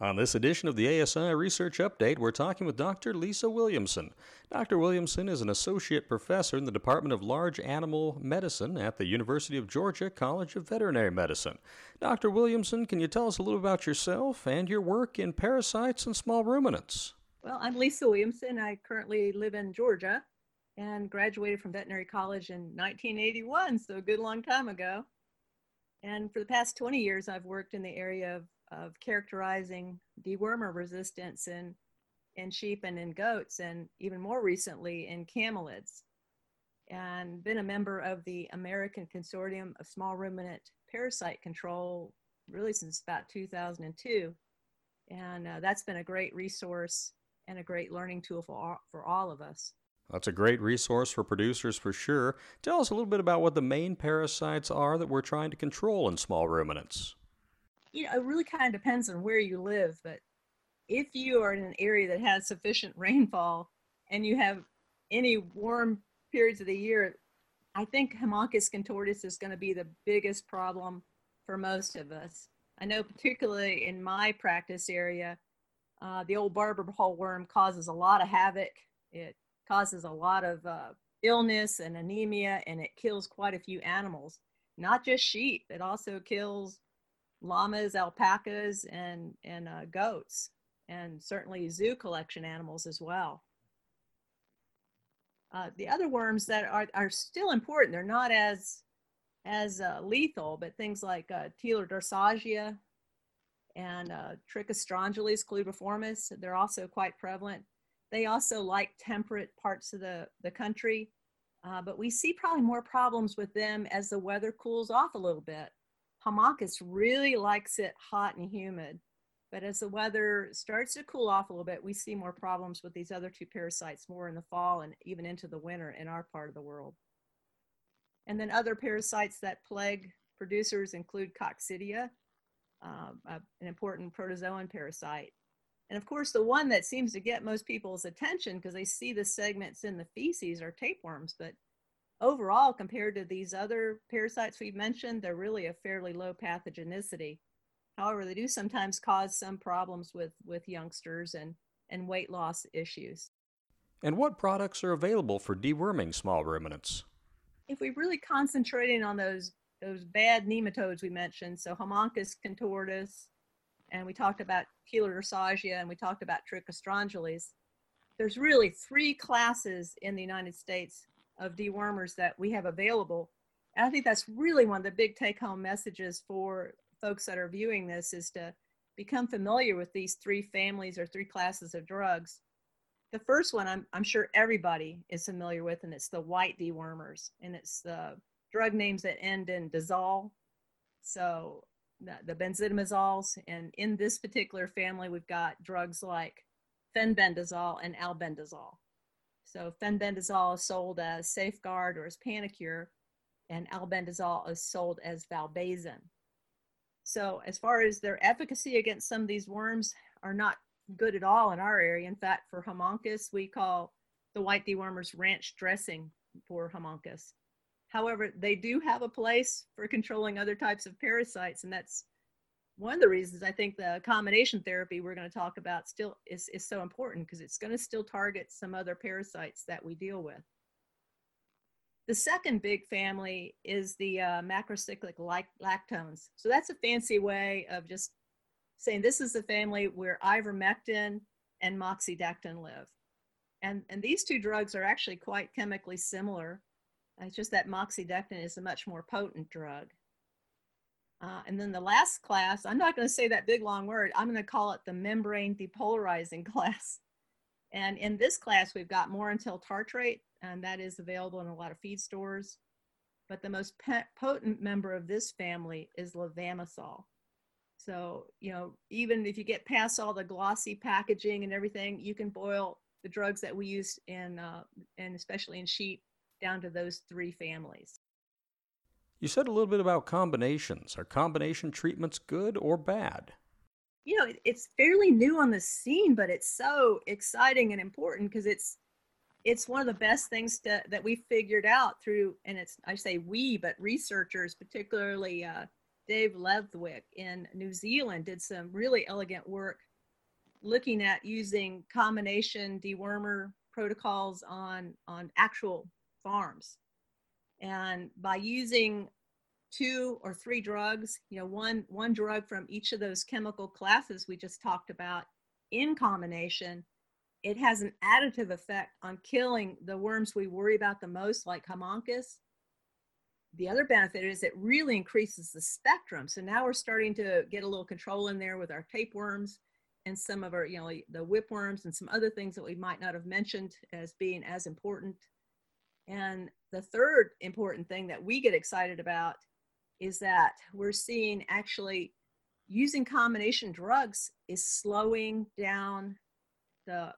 On this edition of the ASI Research Update, we're talking with Dr. Lisa Williamson. Dr. Williamson is an associate professor in the Department of Large Animal Medicine at the University of Georgia College of Veterinary Medicine. Dr. Williamson, can you tell us a little about yourself and your work in parasites and small ruminants? Well, I'm Lisa Williamson. I currently live in Georgia and graduated from veterinary college in 1981, so a good long time ago. And for the past 20 years, I've worked in the area of of characterizing dewormer resistance in, in sheep and in goats, and even more recently in camelids. And been a member of the American Consortium of Small Ruminant Parasite Control really since about 2002. And uh, that's been a great resource and a great learning tool for all, for all of us. That's a great resource for producers for sure. Tell us a little bit about what the main parasites are that we're trying to control in small ruminants you know, it really kind of depends on where you live, but if you are in an area that has sufficient rainfall and you have any warm periods of the year, I think Haemonchus contortus is going to be the biggest problem for most of us. I know, particularly in my practice area, uh, the old barber pole worm causes a lot of havoc. It causes a lot of uh, illness and anemia, and it kills quite a few animals, not just sheep. It also kills llamas, alpacas, and and uh, goats, and certainly zoo collection animals as well. Uh, the other worms that are, are still important, they're not as as uh, lethal, but things like uh, and uh, Trichostrongylus colubriformis, they're also quite prevalent. They also like temperate parts of the, the country, uh, but we see probably more problems with them as the weather cools off a little bit. Haemonchus really likes it hot and humid. But as the weather starts to cool off a little bit, we see more problems with these other two parasites more in the fall and even into the winter in our part of the world. And then other parasites that plague producers include coccidia, uh, an important protozoan parasite. And of course, the one that seems to get most people's attention because they see the segments in the feces are tapeworms, but overall, compared to these other parasites we've mentioned, they're really a fairly low pathogenicity. However, they do sometimes cause some problems with, with youngsters and, and weight loss issues. And what products are available for deworming small ruminants? If we're really concentrating on those those bad nematodes we mentioned, so Haemonchus contortus, and we talked about Teladorsagia, and we talked about Trichostrongylus, there's really three classes in the United States of dewormers that we have available. And I think that's really one of the big take home messages for folks that are viewing this is to become familiar with these three families or three classes of drugs. The first one I'm, I'm sure everybody is familiar with, and it's the white dewormers, and it's the drug names that end in dazole. So the, the and in this particular family, we've got drugs like fenbendazole and albendazole. So fenbendazole is sold as Safeguard or as Panacur, and albendazole is sold as Valbazen. So as far as their efficacy against some of these worms are not good at all in our area. In fact, for Haemonchus, we call the white dewormers ranch dressing for Haemonchus. However, they do have a place for controlling other types of parasites, and that's one of the reasons I think the combination therapy we're going to talk about still is, is so important because it's going to still target some other parasites that we deal with. The second big family is the uh, macrocyclic lactones. So that's a fancy way of just saying this is the family where ivermectin and moxidectin live. And, and these two drugs are actually quite chemically similar. It's just that moxidectin is a much more potent drug. Uh, and then the last class, I'm not going to say that big long word, I'm going to call it the membrane depolarizing class. And in this class, we've got Morantel tartrate, and that is available in a lot of feed stores. But the most potent member of this family is levamisole. So, you know, even if you get past all the glossy packaging and everything, you can boil the drugs that we use in, uh, and especially in sheep, down to those three families. You said a little bit about combinations. Are combination treatments good or bad? You know, it's fairly new on the scene, but it's so exciting and important because it's it's one of the best things to, that we figured out through, and it's I say we, but researchers, particularly uh, Dave Leathwick in New Zealand, did some really elegant work looking at using combination dewormer protocols on on actual farms and by using two or three drugs you know one one drug from each of those chemical classes we just talked about in combination it has an additive effect on killing the worms we worry about the most like Haemonchus the other benefit is it really increases the spectrum. So now we're starting to get a little control in there with our tapeworms and some of our, you know, the whipworms and some other things that we might not have mentioned as being as important. And the third important thing that we get excited about is that we're seeing actually using combination drugs is slowing down the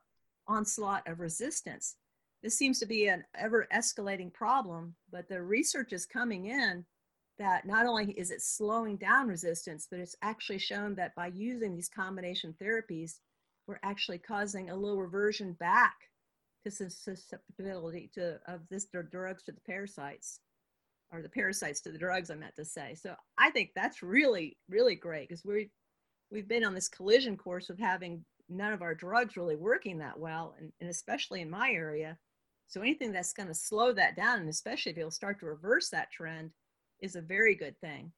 onslaught of resistance. This seems to be an ever escalating problem, but the research is coming in that not only is it slowing down resistance, but it's actually shown that by using these combination therapies, we're actually causing a little reversion back to susceptibility to of this drugs to the parasites or the parasites to the drugs I meant to say. So I think that's really, really great because we we've been on this collision course of having none of our drugs really working that well, and, and especially in my area, so anything that's going to slow that down, and especially if it'll start to reverse that trend, is a very good thing.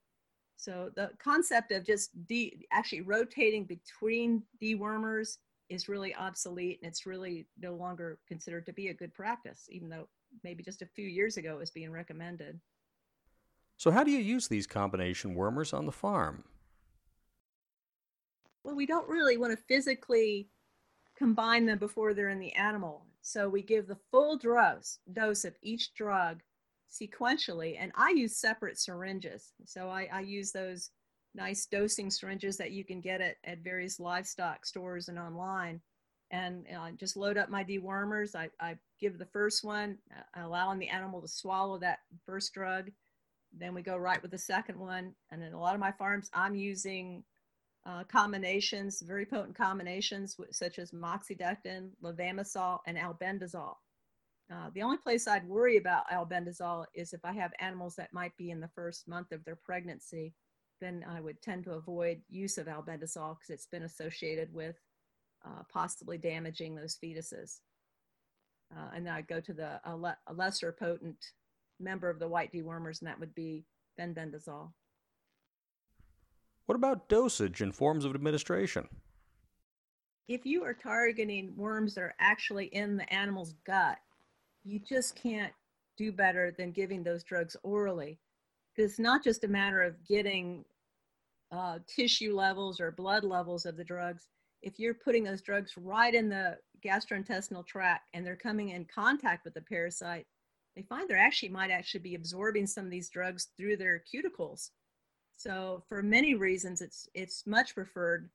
So the concept of just de- actually rotating between dewormers is really obsolete and it's really no longer considered to be a good practice, even though maybe just a few years ago it was being recommended. So how do you use these combination wormers on the farm? Well, we don't really want to physically combine them before they're in the animal. So we give the full dose, dose of each drug sequentially, and I use separate syringes. So I, I use those nice dosing syringes that you can get at, at various livestock stores and online. And uh, just load up my dewormers. I, I give the first one, uh, allowing the animal to swallow that first drug. Then we go right with the second one. And in a lot of my farms, I'm using uh, combinations, very potent combinations such as moxidectin, levamisole, and albendazole. Uh, the only place I'd worry about albendazole is if I have animals that might be in the first month of their pregnancy, then I would tend to avoid use of albendazole because it's been associated with uh, possibly damaging those fetuses. Uh, and then I'd go to the a, le- a lesser potent member of the white dewormers, and that would be fenbendazole. What about dosage and forms of administration? If you are targeting worms that are actually in the animal's gut, you just can't do better than giving those drugs orally. Because it's not just a matter of getting uh, tissue levels or blood levels of the drugs. If you're putting those drugs right in the gastrointestinal tract and they're coming in contact with the parasite, they find they actually might actually be absorbing some of these drugs through their cuticles. So for many reasons, it's it's much preferred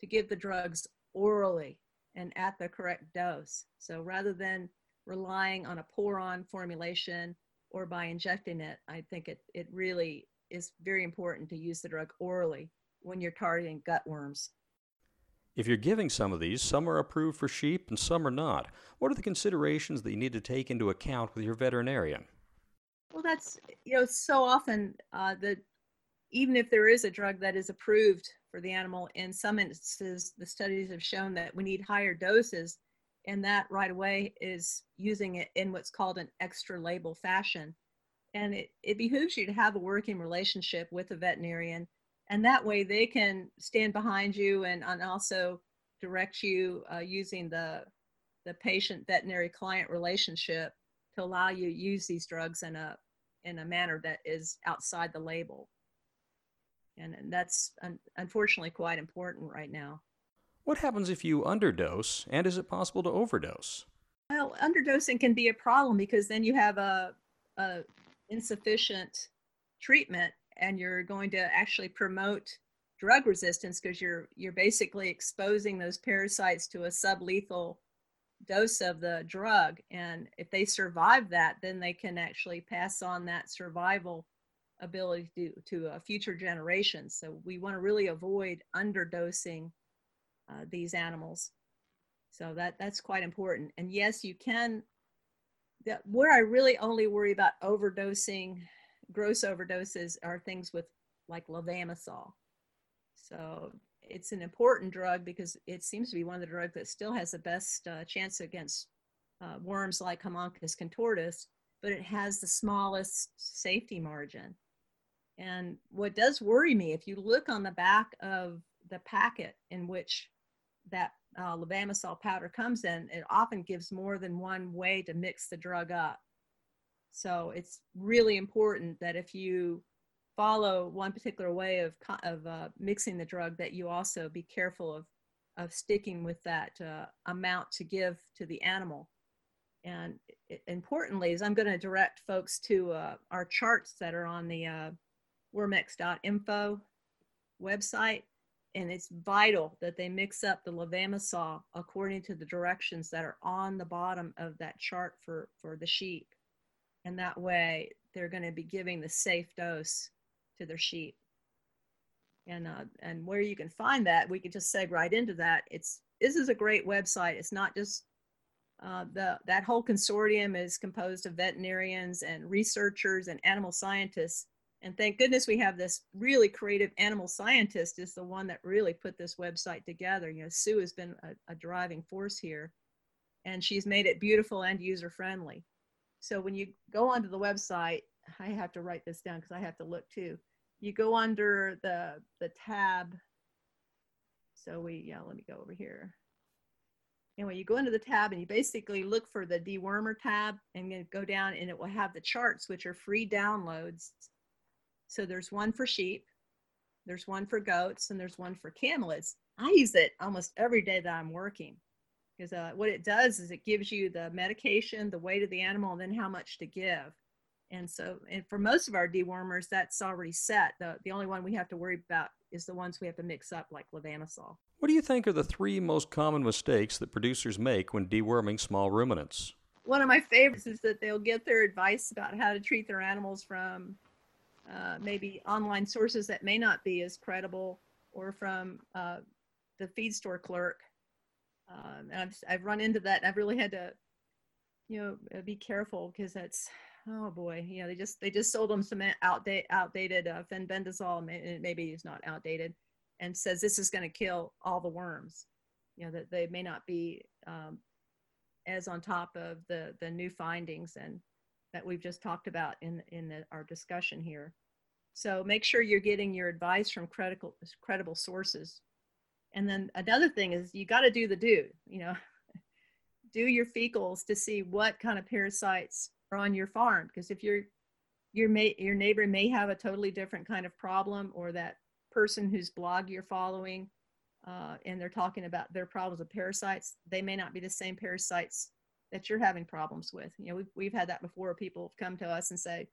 to give the drugs orally and at the correct dose. So rather than relying on a pour-on formulation or by injecting it, I think it, it really is very important to use the drug orally when you're targeting gut worms. If you're giving some of these, some are approved for sheep and some are not. What are the considerations that you need to take into account with your veterinarian? Well, that's, you know, so often uh, the even if there is a drug that is approved for the animal, in some instances, the studies have shown that we need higher doses, and that right away is using it in what's called an extra label fashion. And it, it behooves you to have a working relationship with a veterinarian, and that way they can stand behind you and, and also direct you uh, using the, the patient veterinary client relationship to allow you to use these drugs in a, in a manner that is outside the label and, and that's un- unfortunately quite important right now. What happens if you underdose, and is it possible to overdose? Well, underdosing can be a problem because then you have a, a insufficient treatment, and you're going to actually promote drug resistance because you're you're basically exposing those parasites to a sublethal dose of the drug and if they survive that then they can actually pass on that survival ability to, to uh, future generations. So we want to really avoid underdosing uh, these animals. So that that's quite important. And yes, you can. Where I really only worry about overdosing, gross overdoses, are things with like levamisole. So it's an important drug because it seems to be one of the drugs that still has the best uh, chance against uh, worms like Haemonchus contortus, but it has the smallest safety margin. And what does worry me, if you look on the back of the packet in which that uh, levamisole powder comes in, it often gives more than one way to mix the drug up. So it's really important that if you follow one particular way of, of uh, mixing the drug, that you also be careful of, of sticking with that uh, amount to give to the animal. And importantly, is I'm going to direct folks to uh, our charts that are on the uh, wormx.info website and it's vital that they mix up the levamisole according to the directions that are on the bottom of that chart for for the sheep. And that way they're going to be giving the safe dose to their sheep. And uh, and where you can find that we could just seg right into that. It's this is a great website. It's not just uh, the that whole consortium is composed of veterinarians and researchers and animal scientists and thank goodness we have this really creative animal scientist is the one that really put this website together. You know sue has been a, a driving force here and she's made it beautiful and user friendly so when you go onto the website i have to write this down because i have to look too. You go under the the tab. So we yeah let me go over here. Anyway you go into the tab and you basically look for the dewormer tab and go down and it will have the charts which are free downloads so there's one for sheep, there's one for goats, and there's one for camelids. I use it almost every day that I'm working because uh, what it does is it gives you the medication, the weight of the animal, and then how much to give. And so, and for most of our dewormers, that's already set. The, the only one we have to worry about is the ones we have to mix up, like levamisole. What do you think are the three most common mistakes that producers make when deworming small ruminants? One of my favorites is that they'll get their advice about how to treat their animals from uh, maybe online sources that may not be as credible or from uh, the feed store clerk. Um, and I've, I've run into that. I've really had to, you know, uh, be careful because that's, oh boy, you know, they just, they just sold them some outdated, outdated uh, fenbendazole, maybe it's not outdated, and says this is going to kill all the worms. You know, that they may not be um, as on top of the, the new findings and that we've just talked about in, in the, our discussion here. So make sure you're getting your advice from credible, credible sources. And then another thing is you got to do the do, you know, do your fecals to see what kind of parasites are on your farm. Because if your your may, your neighbor may have a totally different kind of problem, or that person whose blog you're following, uh, and they're talking about their problems with parasites, they may not be the same parasites that you're having problems with. You know, we've, we've had that before. People have come to us and say,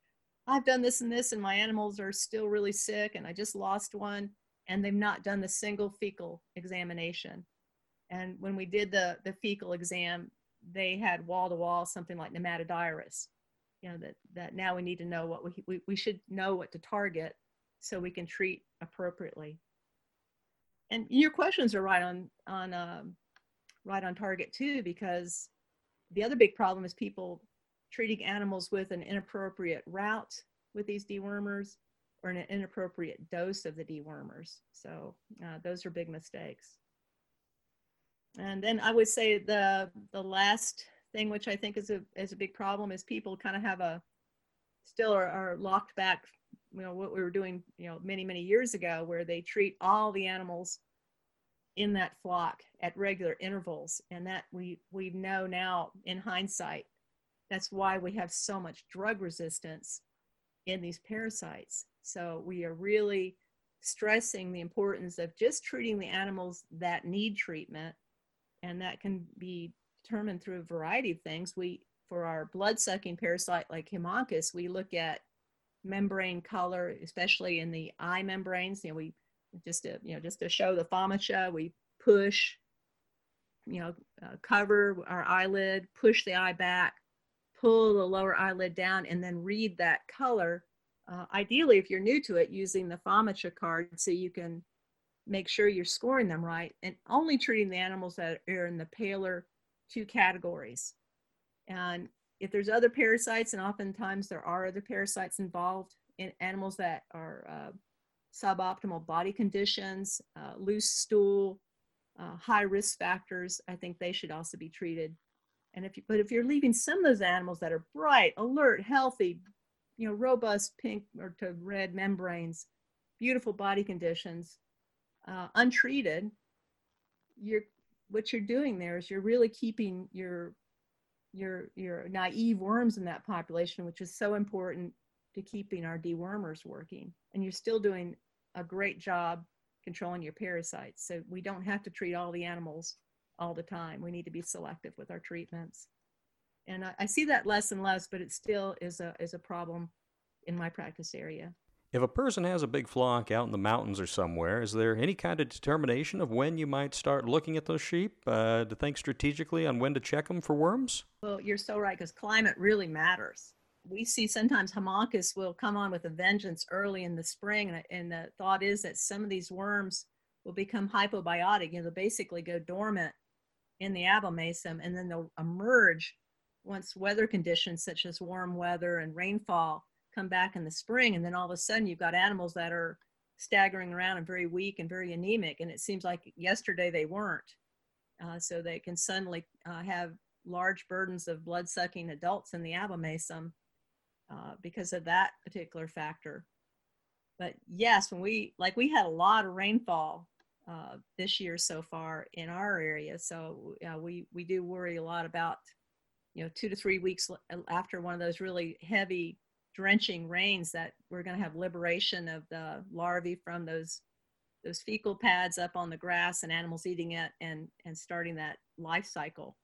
I've done this and this, and my animals are still really sick, and I just lost one, and they've not done the single fecal examination. And when we did the, the fecal exam, they had wall to wall something like nematodirus. You know, that, that now we need to know what we, we, we should know what to target so we can treat appropriately. And your questions are right on, on, um, right on target too, because the other big problem is people treating animals with an inappropriate route with these dewormers or an inappropriate dose of the dewormers. So uh, those are big mistakes. And then I would say the the last thing, which I think is a is a big problem, is people kind of have a still are, are locked back. You know what we were doing, you know, many many years ago, where they treat all the animals in that flock at regular intervals, and that we we know now in hindsight that's why we have so much drug resistance in these parasites. So we are really stressing the importance of just treating the animals that need treatment. And that can be determined through a variety of things. We, for our blood sucking parasite like Haemonchus, we look at membrane color, especially in the eye membranes. You know, we just to, you know, just to show the FAMACHA, we push, you know, uh, cover our eyelid, push the eye back, pull the lower eyelid down and then read that color. Uh, ideally, if you're new to it, using the FAMACHA card so you can make sure you're scoring them right and only treating the animals that are in the paler two categories. And if there's other parasites, and oftentimes there are other parasites involved in animals that are uh, suboptimal body conditions, uh, loose stool, uh, high risk factors, I think they should also be treated. And if you, but if you're leaving some of those animals that are bright, alert, healthy, you know, robust pink or to red membranes, beautiful body conditions, uh, untreated, you're what you're doing there is you're really keeping your your your naive worms in that population, which is so important to keeping our dewormers working. And you're still doing a great job controlling your parasites. So we don't have to treat all the animals all the time. We need to be selective with our treatments. And I, I see that less and less, but it still is a is a problem in my practice area. If a person has a big flock out in the mountains or somewhere, is there any kind of determination of when you might start looking at those sheep uh, to think strategically on when to check them for worms? Well, you're so right because climate really matters. We see sometimes Haemonchus will come on with a vengeance early in the spring, and, and the thought is that some of these worms will become hypobiotic. You know, they'll basically go dormant in the abomasum, and then they'll emerge once weather conditions such as warm weather and rainfall come back in the spring and then all of a sudden you've got animals that are staggering around and very weak and very anemic and it seems like yesterday they weren't uh, so they can suddenly uh, have large burdens of blood sucking adults in the abomasum uh, because of that particular factor. But yes when we like we had a lot of rainfall uh, this year so far in our area. So we we do worry a lot about you know two to three weeks after one of those really heavy drenching rains that we're going to have liberation of the larvae from those those fecal pads up on the grass and animals eating it and and starting that life cycle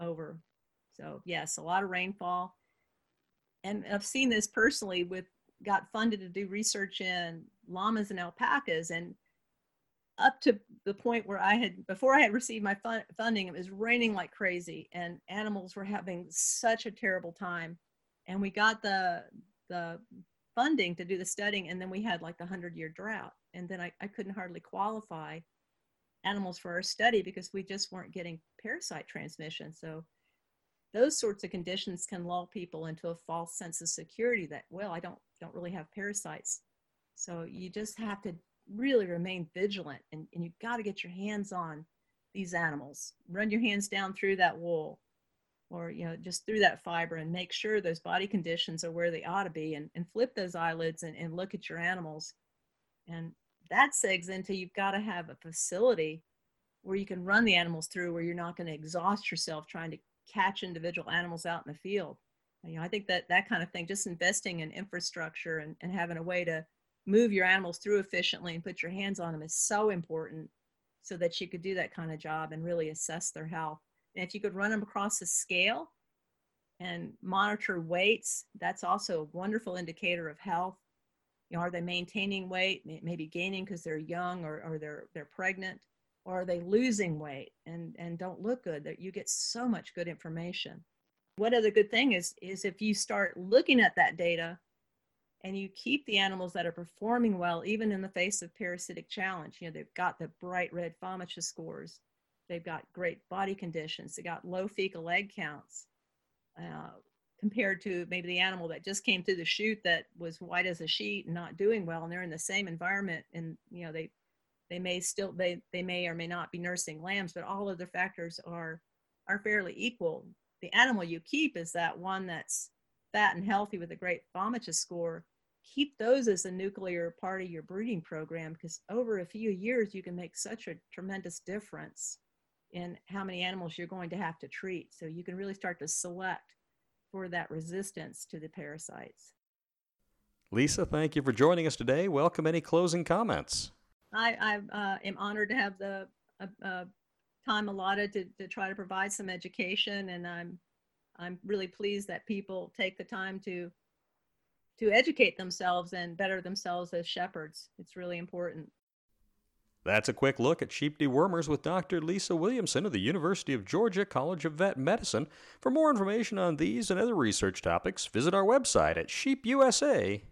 over. So yes a lot of rainfall and i've seen this personally with got funded to do research in llamas and alpacas and up to the point where i had before i had received my fun, funding it was raining like crazy and animals were having such a terrible time. And we got the the funding to do the studying and then we had like the 100 year drought and then I, I couldn't hardly qualify animals for our study because we just weren't getting parasite transmission. So those sorts of conditions can lull people into a false sense of security that well i don't don't really have parasites. So you just have to really remain vigilant and, and you've got to get your hands on these animals. Run your hands down through that wool or you know just through that fiber and make sure those body conditions are where they ought to be and, and flip those eyelids and, and look at your animals. And that segs into you've got to have a facility where you can run the animals through where you're not going to exhaust yourself trying to catch individual animals out in the field. You know i think that that kind of thing just investing in infrastructure and, and having a way to move your animals through efficiently and put your hands on them is so important so that you could do that kind of job and really assess their health. And if you could run them across a scale and monitor weights, that's also a wonderful indicator of health. You know, are they maintaining weight, maybe gaining because they're young or, or they're they're pregnant, or are they losing weight and and don't look good? That you get so much good information. What other good thing is is if you start looking at that data and you keep the animals that are performing well, even in the face of parasitic challenge. You know, they've got the bright red FAMACHA scores They've got great body conditions. They got low fecal egg counts uh, compared to maybe the animal that just came through the chute that was white as a sheet and not doing well. And they're in the same environment, and you know they they may still they they may or may not be nursing lambs, but all of the factors are are fairly equal. The animal you keep is that one that's fat and healthy with a great FAMACHA score. Keep those as a nuclear part of your breeding program because over a few years you can make such a tremendous difference in how many animals you're going to have to treat. So you can really start to select for that resistance to the parasites. Lisa, thank you for joining us today. Welcome. Any closing comments? I, I uh, am honored to have the uh, uh, time allotted to, to try to provide some education, and I'm I'm really pleased that people take the time to to educate themselves and better themselves as shepherds. It's really important. That's a quick look at sheep dewormers with Dr. Lisa Williamson of the University of Georgia College of Vet Medicine. For more information on these and other research topics, visit our website at sheepusa.org.